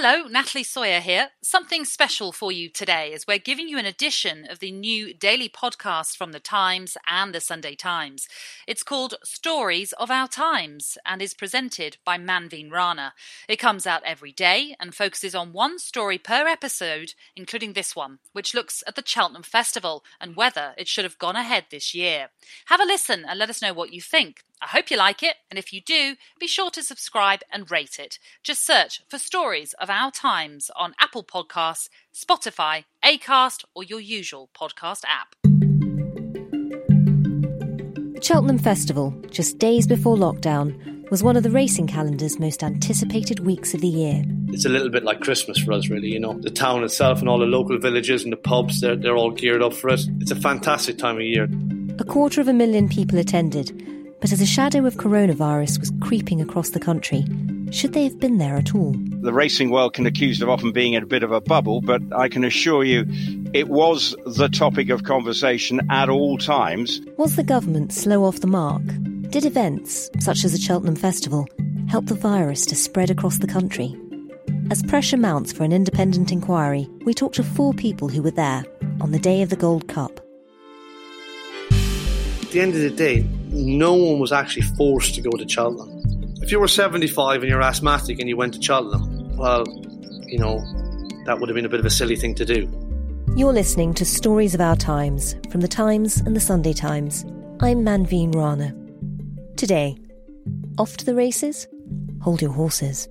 Hello, Natalie Sawyer here. Something special for you today as we're giving you an edition of the new daily podcast from the Times and the Sunday Times. It's called Stories of Our Times and is presented by Manveen Rana. It comes out every day and focuses on one story per episode, including this one, which looks at the Cheltenham Festival and whether it should have gone ahead this year. Have a listen and let us know what you think. I hope you like it, and if you do, be sure to subscribe and rate it. Just search for Stories of Our Times on Apple Podcasts, Spotify, Acast, or your usual podcast app. The Cheltenham Festival, just days before lockdown, was one of the racing calendar's most anticipated weeks of the year. It's a little bit like Christmas for us, really. You know, the town itself and all the local villages and the pubs, they're, they're all geared up for it. It's a fantastic time of year. A quarter of a million people attended, but as a shadow of coronavirus was creeping across the country, should they have been there at all? The racing world can accuse of often being in a bit of a bubble, but I can assure you it was the topic of conversation at all times. Was the government slow off the mark? Did events, such as the Cheltenham Festival, help the virus to spread across the country? As pressure mounts for an independent inquiry, we talked to four people who were there on the day of the Gold Cup. At the end of the day, no one was actually forced to go to Cheltenham. If you were 75 and you're asthmatic and you went to Cheltenham, well, you know, that would have been a bit of a silly thing to do. You're listening to Stories of Our Times from the Times and the Sunday Times. I'm Manveen Rana. Today, off to the races? Hold your horses.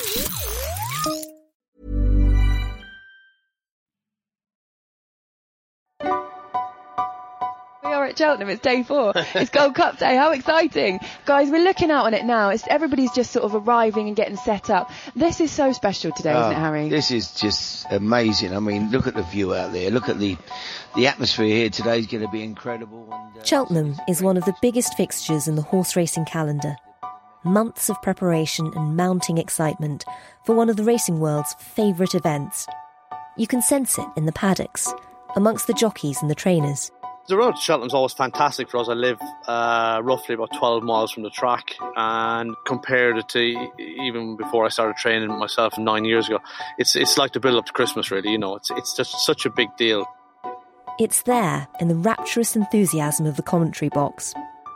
At Cheltenham. It's day four. It's Gold Cup day. How exciting, guys! We're looking out on it now. It's everybody's just sort of arriving and getting set up. This is so special today, isn't it, Oh, Harry? This is just amazing. I mean, look at the view out there. Look at the the atmosphere here today is going to be incredible. And, uh, Cheltenham is one of the biggest fixtures in the horse racing calendar. Months of preparation and mounting excitement for one of the racing world's favourite events. You can sense it in the paddocks, amongst the jockeys and the trainers. The road to Cheltenham's always fantastic for us. I live uh, roughly about 12 miles from the track, and compared it to even before I started training myself nine years ago, it's it's like the build up to Christmas. Really, you know, it's it's just such a big deal. It's there in the rapturous enthusiasm of the commentary box.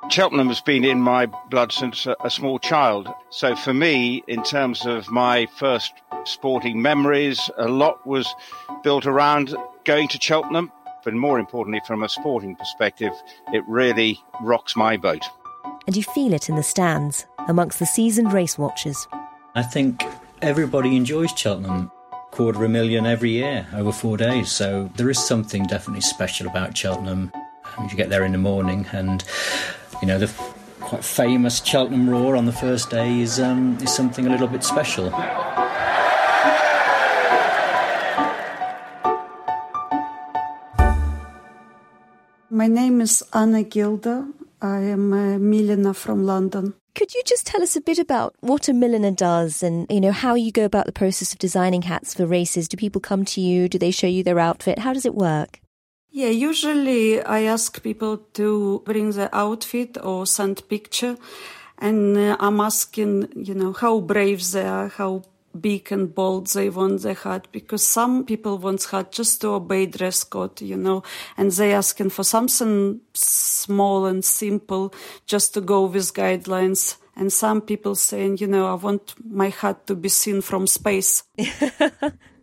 Cheltenham has been in my blood since a, a small child. So for me, in terms of my first sporting memories, a lot was built around going to Cheltenham. But more importantly, from a sporting perspective, it really rocks my boat. And you feel it in the stands, amongst the seasoned race watchers. I think everybody enjoys Cheltenham. Quarter of a million every year over four days. So there is something definitely special about Cheltenham. You get there in the morning, and you know the f- quite famous Cheltenham Roar on the first day is um, is something a little bit special. My name is Anna Gilda. I am a milliner from London. Could you just tell us a bit about what a milliner does and, you know, how you go about the process of designing hats for races? Do people come to you? Do they show you their outfit? How does it work? Yeah, usually I ask people to bring the outfit or send picture, and uh, I'm asking, you know, how brave they are, how big and bold they want the hat, because some people want hat just to obey dress code, you know, and they asking for something small and simple just to go with guidelines. And some people saying, you know, I want my hat to be seen from space.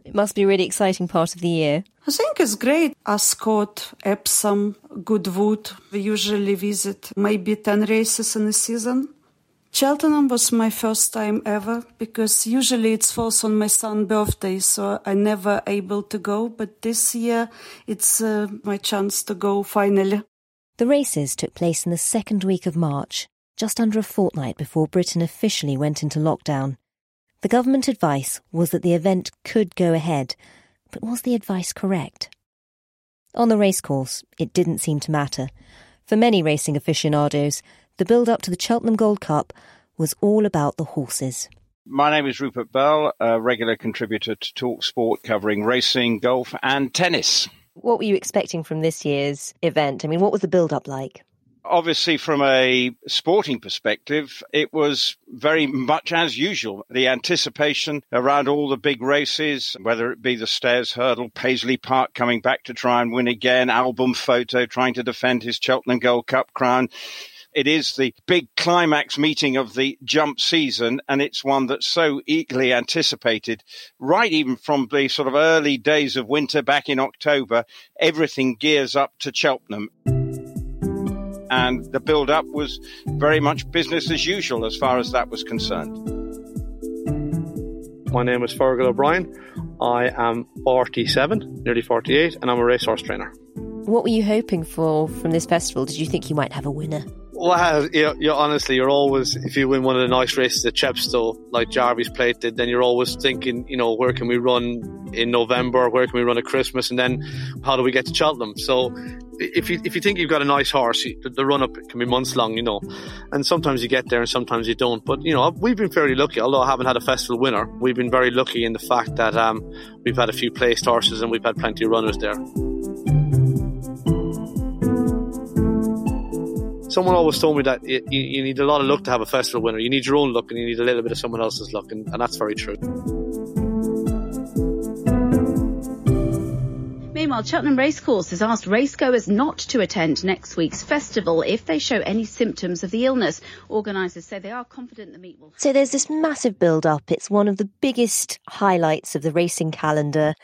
It must be a really exciting part of the year. I think it's great. Ascot, Epsom, Goodwood. We usually visit maybe 10 races in a season. Cheltenham was my first time ever because usually it falls on my son's birthday, so I never able to go. But this year it's uh, my chance to go finally. The races took place in the second week of March, just under a fortnight before Britain officially went into lockdown. The government advice was that the event could go ahead, but was the advice correct? On the racecourse, it didn't seem to matter. For many racing aficionados, the build up to the Cheltenham Gold Cup was all about the horses. My name is Rupert Bell, a regular contributor to Talk Sport covering racing, golf, and tennis. What were you expecting from this year's event? I mean, what was the build up like? Obviously, from a sporting perspective, it was very much as usual. The anticipation around all the big races, whether it be the Stayers Hurdle, Paisley Park coming back to try and win again, Al Boum Photo trying to defend his Cheltenham Gold Cup crown, it is the big climax meeting of the jump season, and it's one that's so eagerly anticipated, right even from the sort of early days of winter back in October. Everything gears up to Cheltenham. And the build up was very much business as usual as far as that was concerned. My name is Fergal O'Brien. I am 47, nearly 48, and I'm a racehorse trainer. What were you hoping for from this festival? Did you think you might have a winner? Well, you know, you honestly, you're always if you win one of the nice races at Chepstow, like Jarveys Plate did, then you're always thinking, you know, where can we run in November? Where can we run at Christmas? And then how do we get to Cheltenham? So, if you if you think you've got a nice horse, the, the run up can be months long, you know, and sometimes you get there and sometimes you don't. But you know, we've been fairly lucky. Although I haven't had a festival winner, we've been very lucky in the fact that um, we've had a few placed horses and we've had plenty of runners there. Someone always told me that you, you, need a lot of luck to have a festival winner. You need your own luck and you need a little bit of someone else's luck, and, and that's very true. Meanwhile, Cheltenham Racecourse has asked racegoers not to attend next week's festival if they show any symptoms of the illness. Organisers say they are confident the meet will. So there's this massive build up. It's one of the biggest highlights of the racing calendar.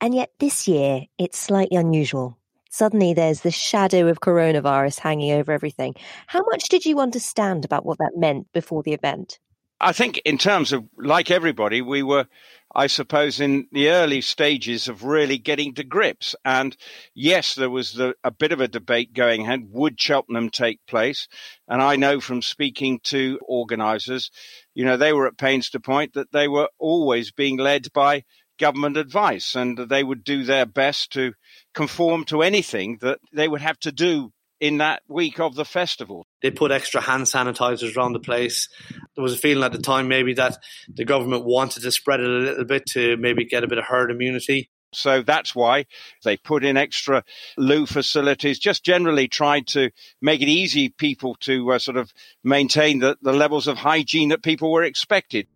And yet this year, it's slightly unusual suddenly there's the shadow of coronavirus hanging over everything. How much did you understand about what that meant before the event? I think, in terms of like everybody, we were, I suppose, in the early stages of really getting to grips. And yes, there was the, a bit of a debate going ahead. Would Cheltenham take place? And I know from speaking to organisers, you know, they were at pains to point that they were always being led by government advice and they would do their best to conform to anything that they would have to do in that week of the festival. They put extra hand sanitizers around the place. There was a feeling at the time maybe that the government wanted to spread it a little bit to maybe get a bit of herd immunity. So that's why they put in extra loo facilities, just generally tried to make it easy people to uh, sort of maintain the, the levels of hygiene that people were expected.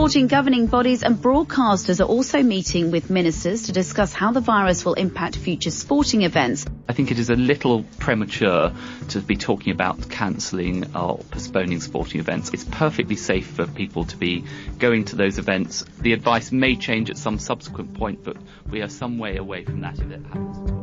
Sporting governing bodies and broadcasters are also meeting with ministers to discuss how the virus will impact future sporting events. I think it is a little premature to be talking about cancelling or postponing sporting events. It's perfectly safe for people to be going to those events. The advice may change at some subsequent point, but we are some way away from that if it happens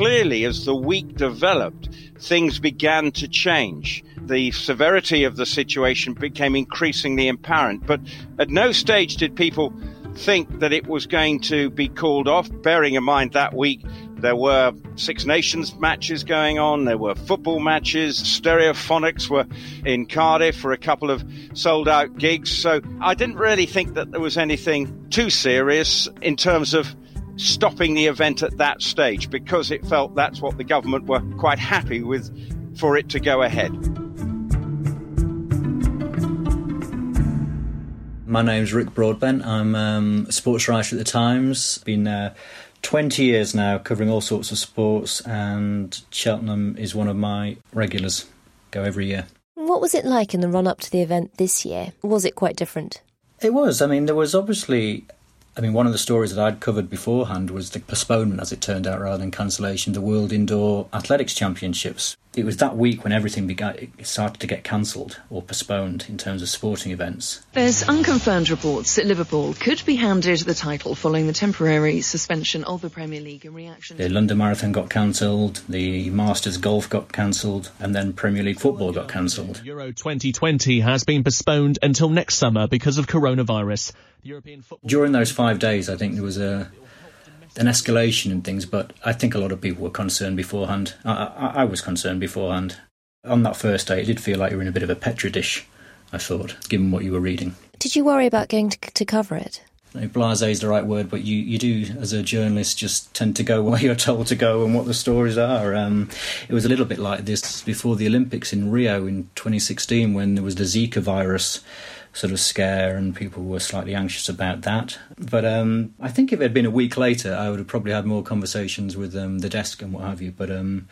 clearly, as the week developed, things began to change. The severity of the situation became increasingly apparent, but at no stage did people think that it was going to be called off, bearing in mind that week there were Six Nations matches going on, there were football matches, Stereophonics were in Cardiff for a couple of sold out gigs. So I didn't really think that there was anything too serious in terms of stopping the event at that stage because it felt that's what the government were quite happy with for it to go ahead. My name's Rick Broadbent. I'm um, a sports writer at the Times. Been uh, 20 years now covering all sorts of sports, and Cheltenham is one of my regulars. Go every year. What was it like in the run up to the event this year? Was it quite different? It was. I mean, there was obviously I mean, one of the stories that I'd covered beforehand was the postponement, as it turned out, rather than cancellation, the World Indoor Athletics Championships. It was that week when everything began, it started to get cancelled or postponed in terms of sporting events. There's unconfirmed reports that Liverpool could be handed the title following the temporary suspension of the Premier League in reaction. The London Marathon got cancelled, the Masters Golf got cancelled, and then Premier League football got cancelled. Euro 2020 has been postponed until next summer because of coronavirus. During those five days, I think there was a an escalation in things, but I think a lot of people were concerned beforehand. I, I, I was concerned beforehand. On that first day, it did feel like you were in a bit of a petri dish. I thought, given what you were reading. Did you worry about going to, to cover it? blase is the right word, but you, you do, as a journalist, just tend to go where you're told to go and what the stories are. Um, it was a little bit like this before the Olympics in Rio in 2016 when there was the Zika virus sort of scare and people were slightly anxious about that. But um, I think if it had been a week later, I would have probably had more conversations with um, the desk and what have you. But um,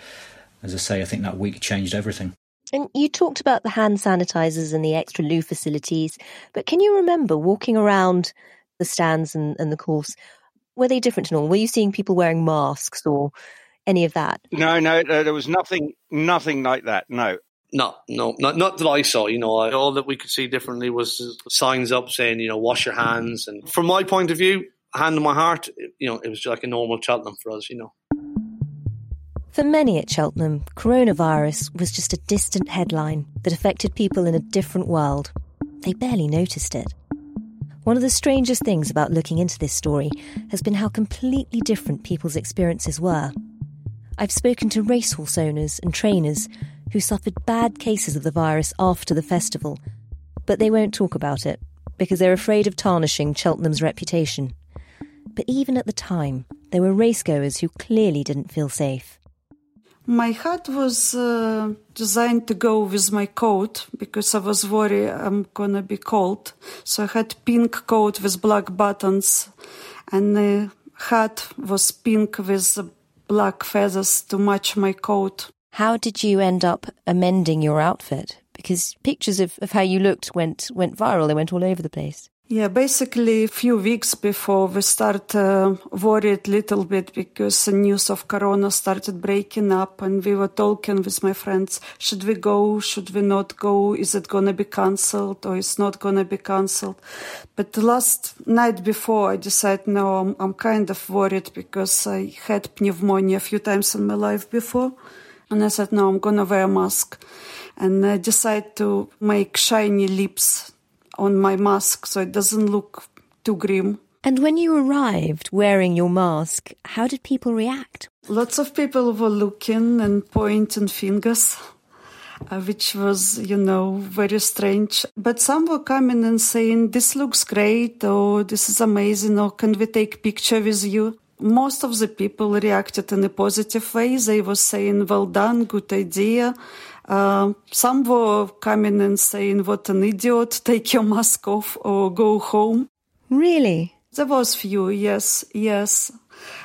as I say, I think that week changed everything. And you talked about the hand sanitizers and the extra loo facilities, but can you remember walking around the stands and, and the course? Were they different to normal? Were you seeing people wearing masks or any of that? No, no, there was nothing, nothing like that. No, no, no, not, not that I saw. You know, all that we could see differently was signs up saying, you know, wash your hands. And from my point of view, hand on my heart, you know, it was like a normal Cheltenham for us, you know. For many at Cheltenham, coronavirus was just a distant headline that affected people in a different world. They barely noticed it. One of the strangest things about looking into this story has been how completely different people's experiences were. I've spoken to racehorse owners and trainers who suffered bad cases of the virus after the festival, but they won't talk about it because they're afraid of tarnishing Cheltenham's reputation. But even at the time, there were racegoers who clearly didn't feel safe. My hat was uh, designed to go with my coat because I was worried I'm gonna be cold. So I had pink coat with black buttons, and the hat was pink with black feathers to match my coat. How did you end up amending your outfit? Because pictures of, of how you looked went went viral. They went all over the place. Yeah, basically a few weeks before we start uh, worried a little bit because the news of Corona started breaking up and we were talking with my friends, should we go, should we not go, is it gonna be cancelled or is not gonna be cancelled? But the last night before I decided, no, I'm, I'm kind of worried because I had pneumonia a few times in my life before. And I said, no, I'm gonna wear a mask. And I decided to make shiny lips on my mask so it doesn't look too grim. And when you arrived wearing your mask, how did people react? Lots of people were looking and pointing fingers. Uh, which was, you know, very strange. But some were coming and saying, this looks great, or this is amazing, or can we take picture with you? Most of the people reacted in a positive way. They were saying, well done, good idea. Uh, some were coming and saying, what an idiot, take your mask off or go home. Really? There was few, yes, yes.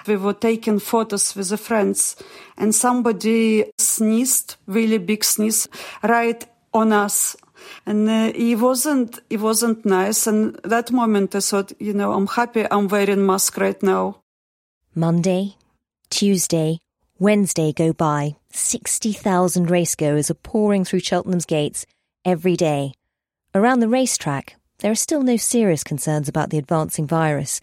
We were taking photos with the friends and somebody sneezed, really big sneeze, right on us and uh, it wasn't it wasn't nice and that moment i thought you know i'm happy i'm wearing mask right now Monday, Tuesday, Wednesday go by. 60,000 racegoers are pouring through Cheltenham's gates every day. Around the racetrack, there are still no serious concerns about the advancing virus.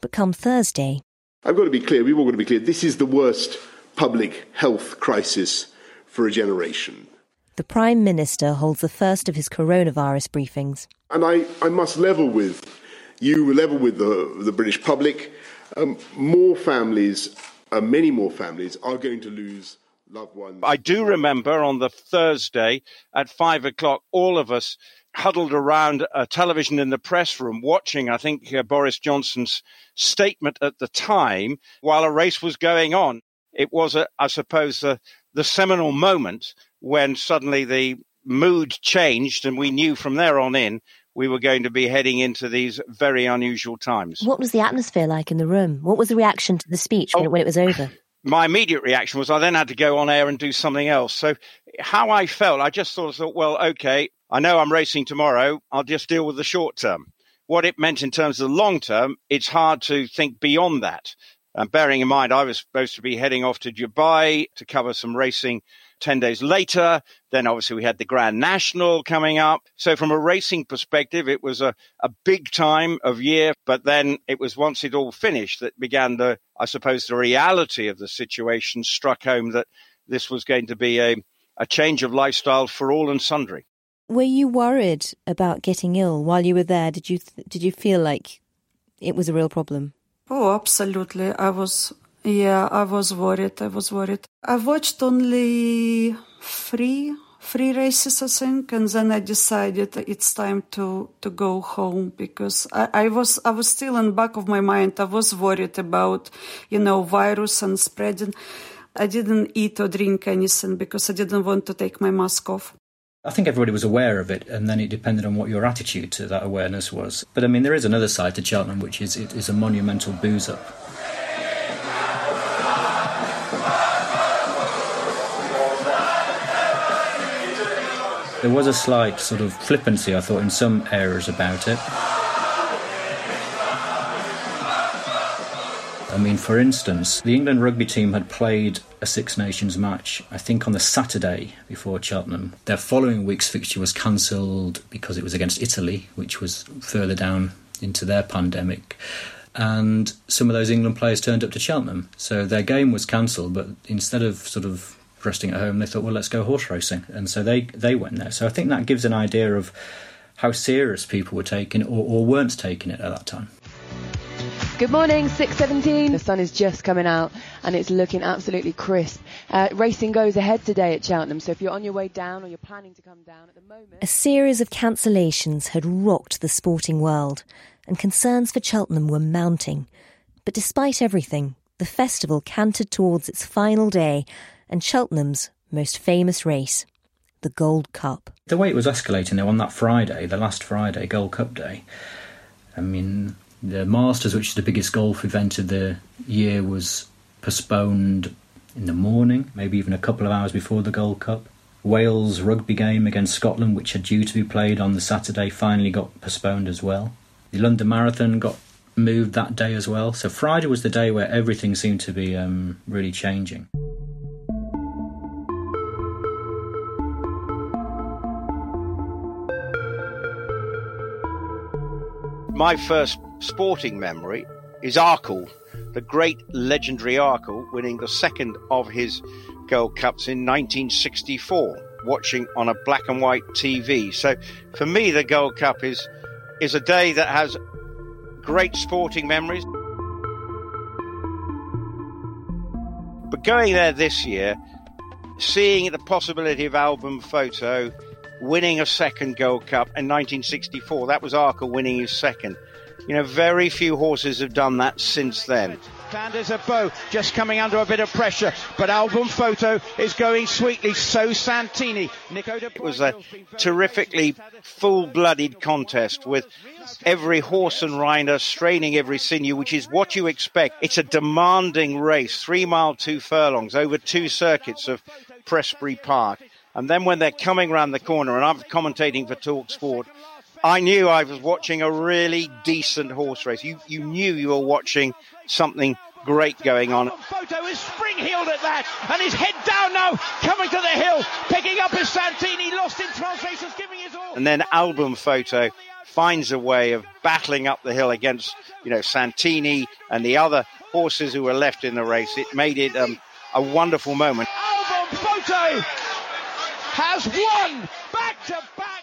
But come Thursday. I've got to be clear, we've all got to be clear, this is the worst public health crisis for a generation. The Prime Minister holds the first of his coronavirus briefings. And I, I must level with you, level with the, the British public um, more families, uh, many more families, are going to lose loved ones. I do remember on the Thursday at five o'clock, all of us huddled around a television in the press room watching, I think, uh, Boris Johnson's statement at the time while a race was going on. It was, a, I suppose, the, the seminal moment when suddenly the mood changed and we knew from there on in we were going to be heading into these very unusual times. What was the atmosphere like in the room? What was the reaction to the speech oh, when, it, when it was over? Oh, my immediate reaction was I then had to go on air and do something else. So, how I felt, I just sort of thought, well, okay, I know I'm racing tomorrow. I'll just deal with the short term. What it meant in terms of the long term, it's hard to think beyond that. And bearing in mind, I was supposed to be heading off to Dubai to cover some racing 10 days later. Then obviously we had the Grand National coming up. So from a racing perspective, it was a, a big time of year. But then it was once it all finished that began the, I suppose, the reality of the situation struck home that this was going to be a, a change of lifestyle for all and sundry. Were you worried about getting ill while you were there? Did you did you feel like it was a real problem? Oh, absolutely. I was yeah, I was worried. I was worried. I watched only three three races, I think, and then I decided it's time to, to go home because I, I was I was still in the back of my mind. I was worried about, you know, virus and spreading. I didn't eat or drink anything because I didn't want to take my mask off. I think everybody was aware of it, and then it depended on what your attitude to that awareness was. But I mean, there is another side to Cheltenham, which is it is a monumental booze up. There was a slight sort of flippancy, I thought, in some areas about it. I mean, for instance, the England rugby team had played a Six Nations match, I think on the Saturday before Cheltenham. Their following week's fixture was cancelled because it was against Italy, which was further down into their pandemic. And some of those England players turned up to Cheltenham. So their game was cancelled, but instead of sort of resting at home, they thought, well, let's go horse racing, and so they they went there. So I think that gives an idea of how serious people were taking it or, or weren't taking it at that time. Good morning, 6.17. The sun is just coming out and it's looking absolutely crisp. Uh, racing goes ahead today at Cheltenham, so if you're on your way down or you're planning to come down at the moment... A series of cancellations had rocked the sporting world and concerns for Cheltenham were mounting. But despite everything, the festival cantered towards its final day and Cheltenham's most famous race, the Gold Cup. The way it was escalating though on that Friday, the last Friday, Gold Cup day, I mean, the Masters, which is the biggest golf event of the year, was postponed in the morning, maybe even a couple of hours before the Gold Cup. Wales rugby game against Scotland, which had due to be played on the Saturday, finally got postponed as well. The London Marathon got moved that day as well. So Friday was the day where everything seemed to be um, really changing. My first sporting memory is Arkle, the great legendary Arkle, winning the second of his Gold Cups in 1964, watching on a black and white TV. So for me, the Gold Cup is is a day that has great sporting memories. But going there this year, seeing the possibility of Al Boum Photo winning a second Gold Cup in 1964. That was Arkle winning his second. You know, very few horses have done that since then. Clan Des Obeaux just coming under a bit of pressure, but Al Boum Photo is going sweetly. So Santini. it was a terrifically full-blooded contest with every horse and rider straining every sinew, which is what you expect. It's a demanding race, three mile, two furlongs over two circuits of Prestbury Park. And then when they're coming around the corner, and I'm commentating for Talk Sport, I knew I was watching a really decent horse race. You you knew you were watching something great going on. Photo is spring heeled at that, and his head down now, coming to the hill, picking up his Santini, Lostintranslation's, giving his all. And then Al Boum Photo finds a way of battling up the hill against, you know, Santini and the other horses who were left in the race. It made it um, a wonderful moment. Al Boum Photo has won back to back.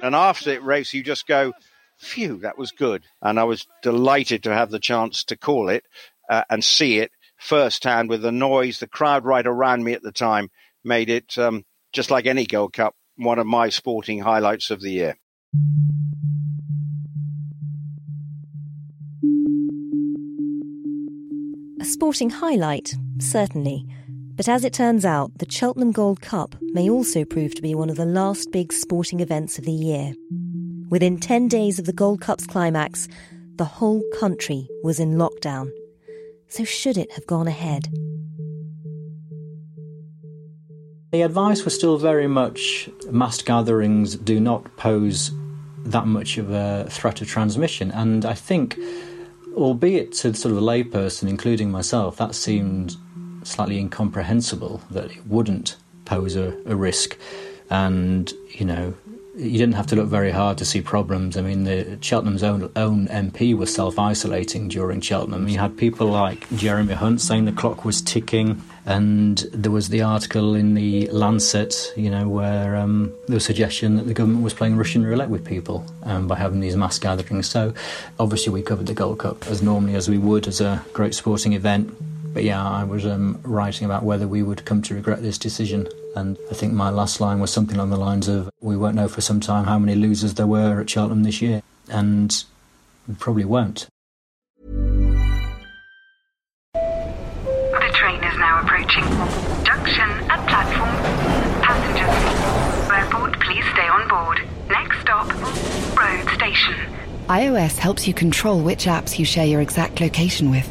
And after the race, you just go, phew, that was good. And I was delighted to have the chance to call it uh, and see it firsthand with the noise, the crowd right around me at the time made it, um, just like any Gold Cup, one of my sporting highlights of the year. A sporting highlight, certainly. But as it turns out, the Cheltenham Gold Cup may also prove to be one of the last big sporting events of the year. Within 10 days of the Gold Cup's climax, the whole country was in lockdown. So should it have gone ahead? The advice was still very much mass gatherings do not pose that much of a threat of transmission. And I think, albeit to sort of a layperson, including myself, that seemed slightly incomprehensible that it wouldn't pose a, a risk. And, you know, you didn't have to look very hard to see problems. I mean, the Cheltenham's own, own MP was self isolating during Cheltenham. You had people like Jeremy Hunt saying the clock was ticking, and there was the article in the Lancet, you know, where um, there was suggestion that the government was playing Russian roulette with people um, by having these mass gatherings. So, obviously, we covered the Gold Cup as normally as we would as a great sporting event but yeah, I was um, writing about whether we would come to regret this decision And I think my last line was something along the lines of, "We won't know for some time how many losers there were at Cheltenham this year," and we probably won't. The train is now approaching. Junction at platform. Passengers. Airport, please stay on board. Next stop, road station. iOS helps you control which apps you share your exact location with.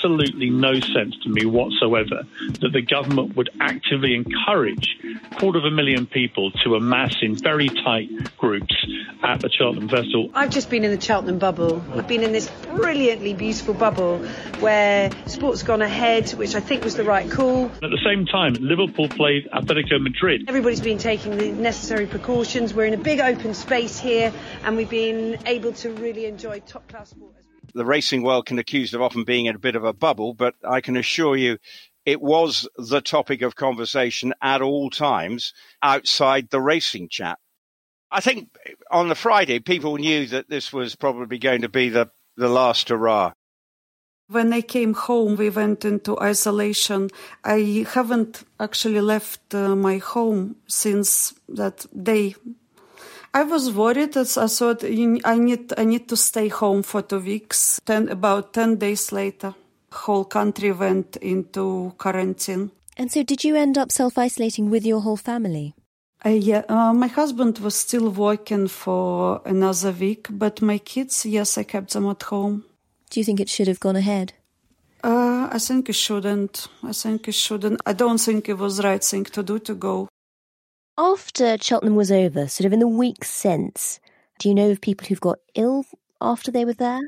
absolutely no sense to me whatsoever that the government would actively encourage a quarter of a million people to amass in very tight groups at the Cheltenham Festival. I've just been in the Cheltenham bubble. I've been in this brilliantly beautiful bubble where sport's gone ahead, which I think was the right call. At the same time, Liverpool played Atletico Madrid. Everybody's been taking the necessary precautions. We're in a big open space here and we've been able to really enjoy top class sport. The racing world can accused of often being in a bit of a bubble, but I can assure you it was the topic of conversation at all times outside the racing chat. I think on the Friday, people knew that this was probably going to be the, the last hurrah. When I came home, we went into isolation. I haven't actually left uh, my home since that day. I was worried as I thought I need I need to stay home for two weeks. Then about ten days later, whole country went into quarantine. And so, did you end up self isolating with your whole family? Uh, yeah, uh, my husband was still working for another week, but my kids, yes, I kept them at home. Do you think it should have gone ahead? Uh, I think it shouldn't. I think it shouldn't. I don't think it was the right thing to do to go. After Cheltenham was over, sort of in the weeks since, do you know of people who've got ill after they were there?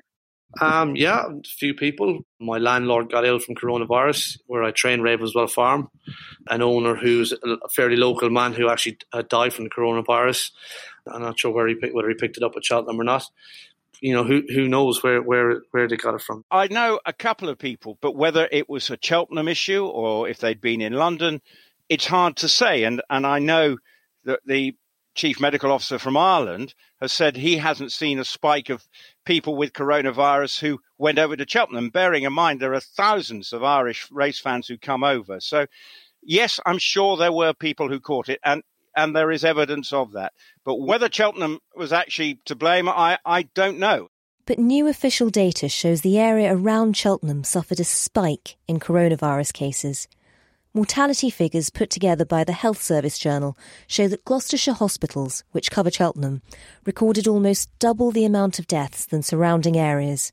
Um, yeah, a few people. My landlord got ill from coronavirus, where I train Ravenswell Farm. An owner who's a fairly local man who actually had died from the coronavirus. I'm not sure where he picked, whether he picked it up at Cheltenham or not. You know, who who knows where, where, where they got it from. I know a couple of people, but whether it was a Cheltenham issue or if they'd been in London, it's hard to say. And, and I know that the chief medical officer from Ireland has said he hasn't seen a spike of people with coronavirus who went over to Cheltenham, bearing in mind there are thousands of Irish race fans who come over. So, yes, I'm sure there were people who caught it, and, and there is evidence of that. But whether Cheltenham was actually to blame, I, I don't know. But new official data shows the area around Cheltenham suffered a spike in coronavirus cases. Mortality figures put together by the Health Service Journal show that Gloucestershire hospitals, which cover Cheltenham, recorded almost double the amount of deaths than surrounding areas.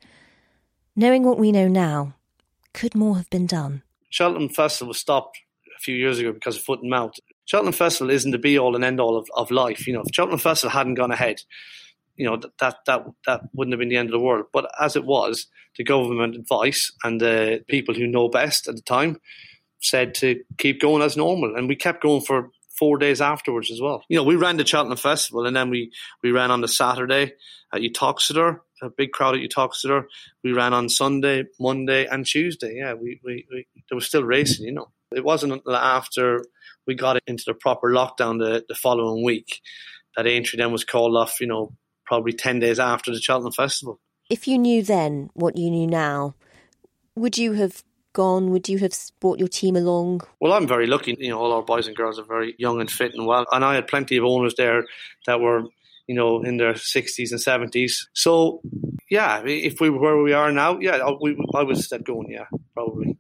Knowing what we know now, could more have been done? Cheltenham Festival was stopped a few years ago because of foot and mouth. Cheltenham Festival isn't the be all and end all of, of life. You know, if Cheltenham Festival hadn't gone ahead, you know that that that wouldn't have been the end of the world. But as it was, the government advice and the people who know best at the time said to keep going as normal, and we kept going for four days afterwards as well. You know, we ran the Cheltenham Festival, and then we we ran on the Saturday at Uttoxeter, a big crowd at Uttoxeter. We ran on Sunday, Monday, and Tuesday. Yeah, we, we, we there was still racing. You know, it wasn't until after we got into the proper lockdown the, the following week that entry then was called off. You know, probably ten days after the Cheltenham Festival. If you knew then what you knew now, would you have gone? Would you have brought your team along? Well, I'm very lucky. You know, all our boys and girls are very young and fit and well, and I had plenty of owners there that were, you know, in their 60s and 70s. So, yeah, if we were where we are now, yeah, I, we, I would step going, yeah, probably.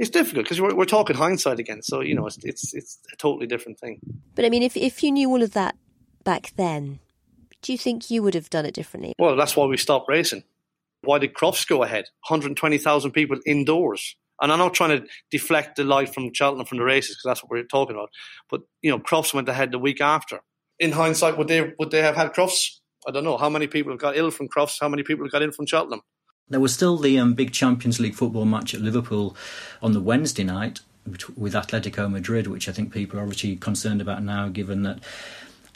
It's difficult because we're, we're talking hindsight again. So, you know, it's, it's, it's a totally different thing. But I mean, if, if you knew all of that back then, do you think you would have done it differently? Well, that's why we stopped racing. Why did Crufts go ahead? 120,000 people indoors. And I'm not trying to deflect the light from Cheltenham from the races because that's what we're talking about. But you know, Crufts went ahead the week after. In hindsight, would they would they have had Crufts? I don't know how many people got ill from Crufts. How many people got in from Cheltenham? There was still the um, big Champions League football match at Liverpool on the Wednesday night with Atletico Madrid, which I think people are obviously concerned about now, given that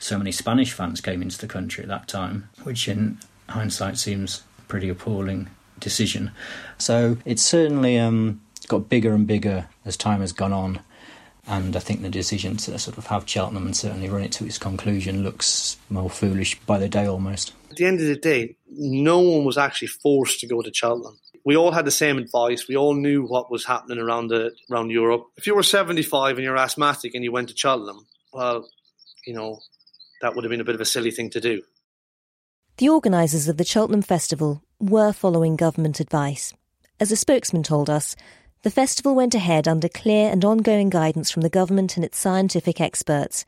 so many Spanish fans came into the country at that time, which in hindsight seems pretty appalling decision. So it's certainly um, got bigger and bigger as time has gone on. And I think the decision to sort of have Cheltenham and certainly run it to its conclusion looks more foolish by the day almost. At the end of the day, no one was actually forced to go to Cheltenham. We all had the same advice. We all knew what was happening around the around Europe. If you were 75 and you're asthmatic and you went to Cheltenham, well, you know, that would have been a bit of a silly thing to do. The organisers of the Cheltenham Festival were following government advice. As a spokesman told us, the festival went ahead under clear and ongoing guidance from the government and its scientific experts.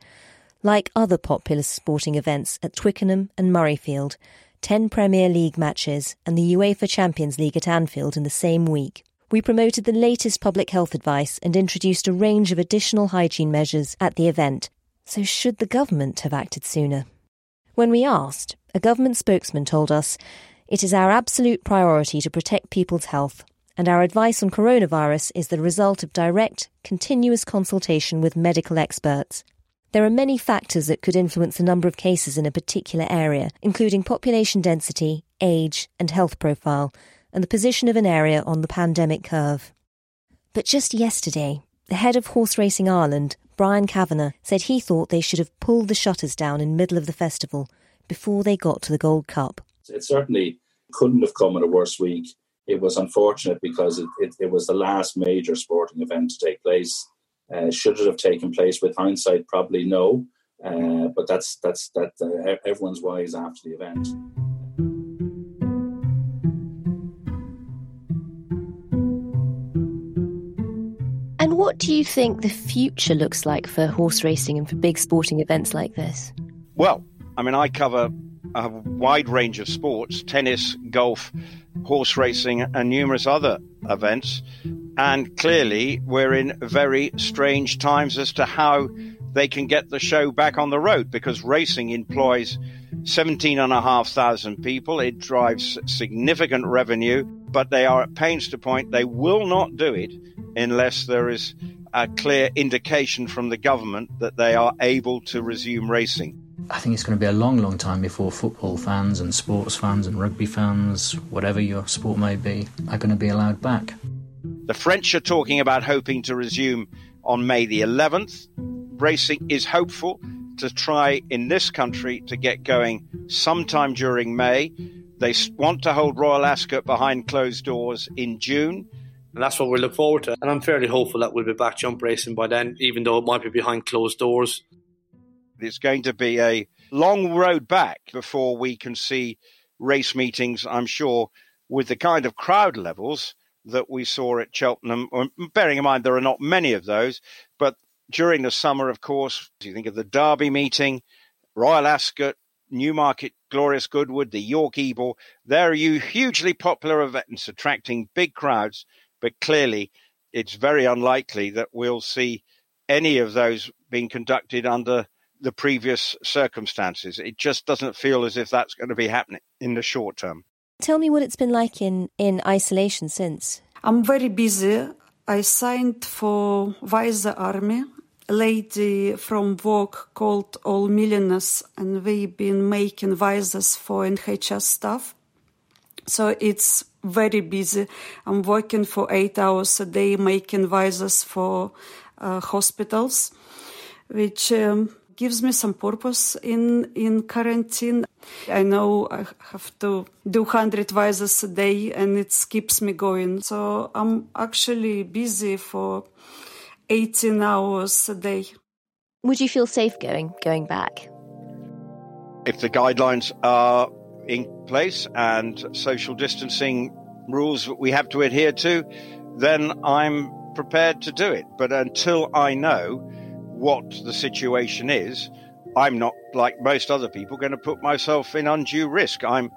Like other popular sporting events at Twickenham and Murrayfield, 10 Premier League matches and the UEFA Champions League at Anfield in the same week. We promoted the latest public health advice and introduced a range of additional hygiene measures at the event. So, should the government have acted sooner? When we asked, a government spokesman told us it is our absolute priority to protect people's health and our advice on coronavirus is the result of direct, continuous consultation with medical experts. There are many factors that could influence the number of cases in a particular area, including population density, age, and health profile, and the position of an area on the pandemic curve. But just yesterday, the head of Horse Racing Ireland, Brian Kavanagh, said he thought they should have pulled the shutters down in middle of the festival before they got to the Gold Cup. It certainly couldn't have come at a worse week it was unfortunate because it, it, it, was the last major sporting event to take place. Uh, should it have taken place with hindsight? Probably no. Uh, but that's that's that. Uh, everyone's wise after the event. And what do you think the future looks like for horse racing and for big sporting events like this? Well, I mean, I cover a wide range of sports tennis, golf, horse racing, and numerous other events. And clearly, we're in very strange times as to how they can get the show back on the road because racing employs 17,500 people. It drives significant revenue, but they are at pains to point they will not do it unless there is a clear indication from the government that they are able to resume racing. I think it's going to be a long, long time before football fans and sports fans and rugby fans, whatever your sport may be, are going to be allowed back. The French are talking about hoping to resume on May the 11th. Racing is hopeful to try in this country to get going sometime during May. They want to hold Royal Ascot behind closed doors in June. And that's what we look forward to. And I'm fairly hopeful that we'll be back jump racing by then, even though it might be behind closed doors. It's going to be a long road back before we can see race meetings, I'm sure, with the kind of crowd levels that we saw at Cheltenham. Um, bearing in mind there are not many of those, but during the summer, of course, you think of the Derby meeting, Royal Ascot, Newmarket, Glorious Goodwood, the York Ebor. They're you hugely popular events attracting big crowds, but clearly it's very unlikely that we'll see any of those being conducted under the previous circumstances. It just doesn't feel as if that's going to be happening in the short term. Tell me what it's been like in, in isolation since. I'm very busy. I signed for Visa Army. A lady from work called All Millionaires, and we've been making visas for NHS staff. So it's very busy. I'm working for eight hours a day making visas for uh, hospitals, which um, gives me some purpose in in quarantine. I know I have to do 100 visas a day and it keeps me going. So I'm actually busy for 18 hours a day. Would you feel safe going going back? If the guidelines are in place and social distancing rules that we have to adhere to, then I'm prepared to do it. But until I know what the situation is, I'm not like most other people going to put myself in undue risk. I'm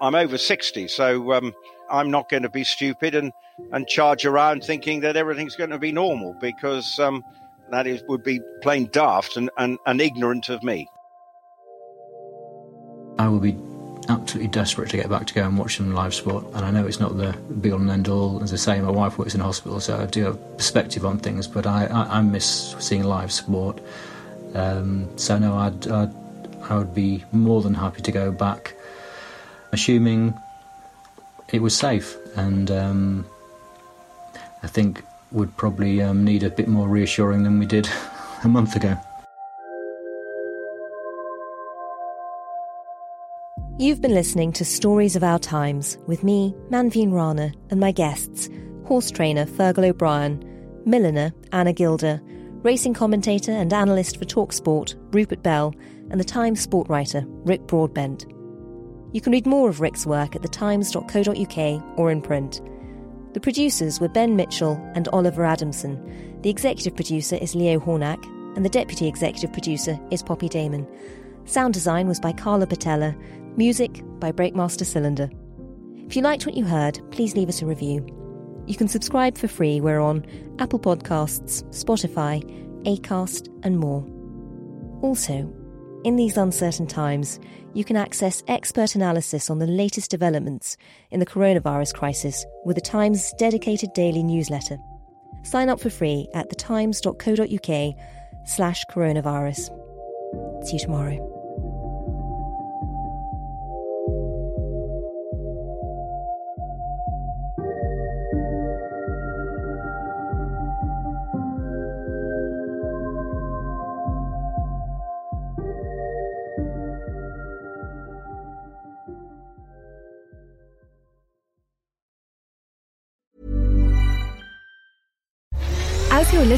I'm over 60, so um, I'm not going to be stupid and, and charge around thinking that everything's going to be normal because um, that is would be plain daft and, and, and ignorant of me. I will be absolutely desperate to get back to go and watch some live sport. And I know it's not the be all and end all. As I say, my wife works in hospital, so I do have perspective on things. But I, I, I miss seeing live sport. Um, so no, I'd, I'd I would be more than happy to go back, assuming it was safe. And um, I think would probably um, need a bit more reassuring than we did a month ago. You've been listening to Stories of Our Times with me, Manveen Rana, and my guests horse trainer Fergal O'Brien, milliner Anna Gilder, racing commentator and analyst for Talksport Rupert Bell, and the Times sport writer Rick Broadbent. You can read more of Rick's work at thetimes.co.uk or in print. The producers were Ben Mitchell and Oliver Adamson. The executive producer is Leo Hornack, and the deputy executive producer is Poppy Damon. Sound design was by Carla Patella, music by Breakmaster Cylinder. If you liked what you heard, please leave us a review. You can subscribe for free. We're on Apple Podcasts, Spotify, Acast, and more. Also, in these uncertain times, you can access expert analysis on the latest developments in the coronavirus crisis with the Times' dedicated daily newsletter. Sign up for free at thetimes.co.uk slash coronavirus. See you tomorrow.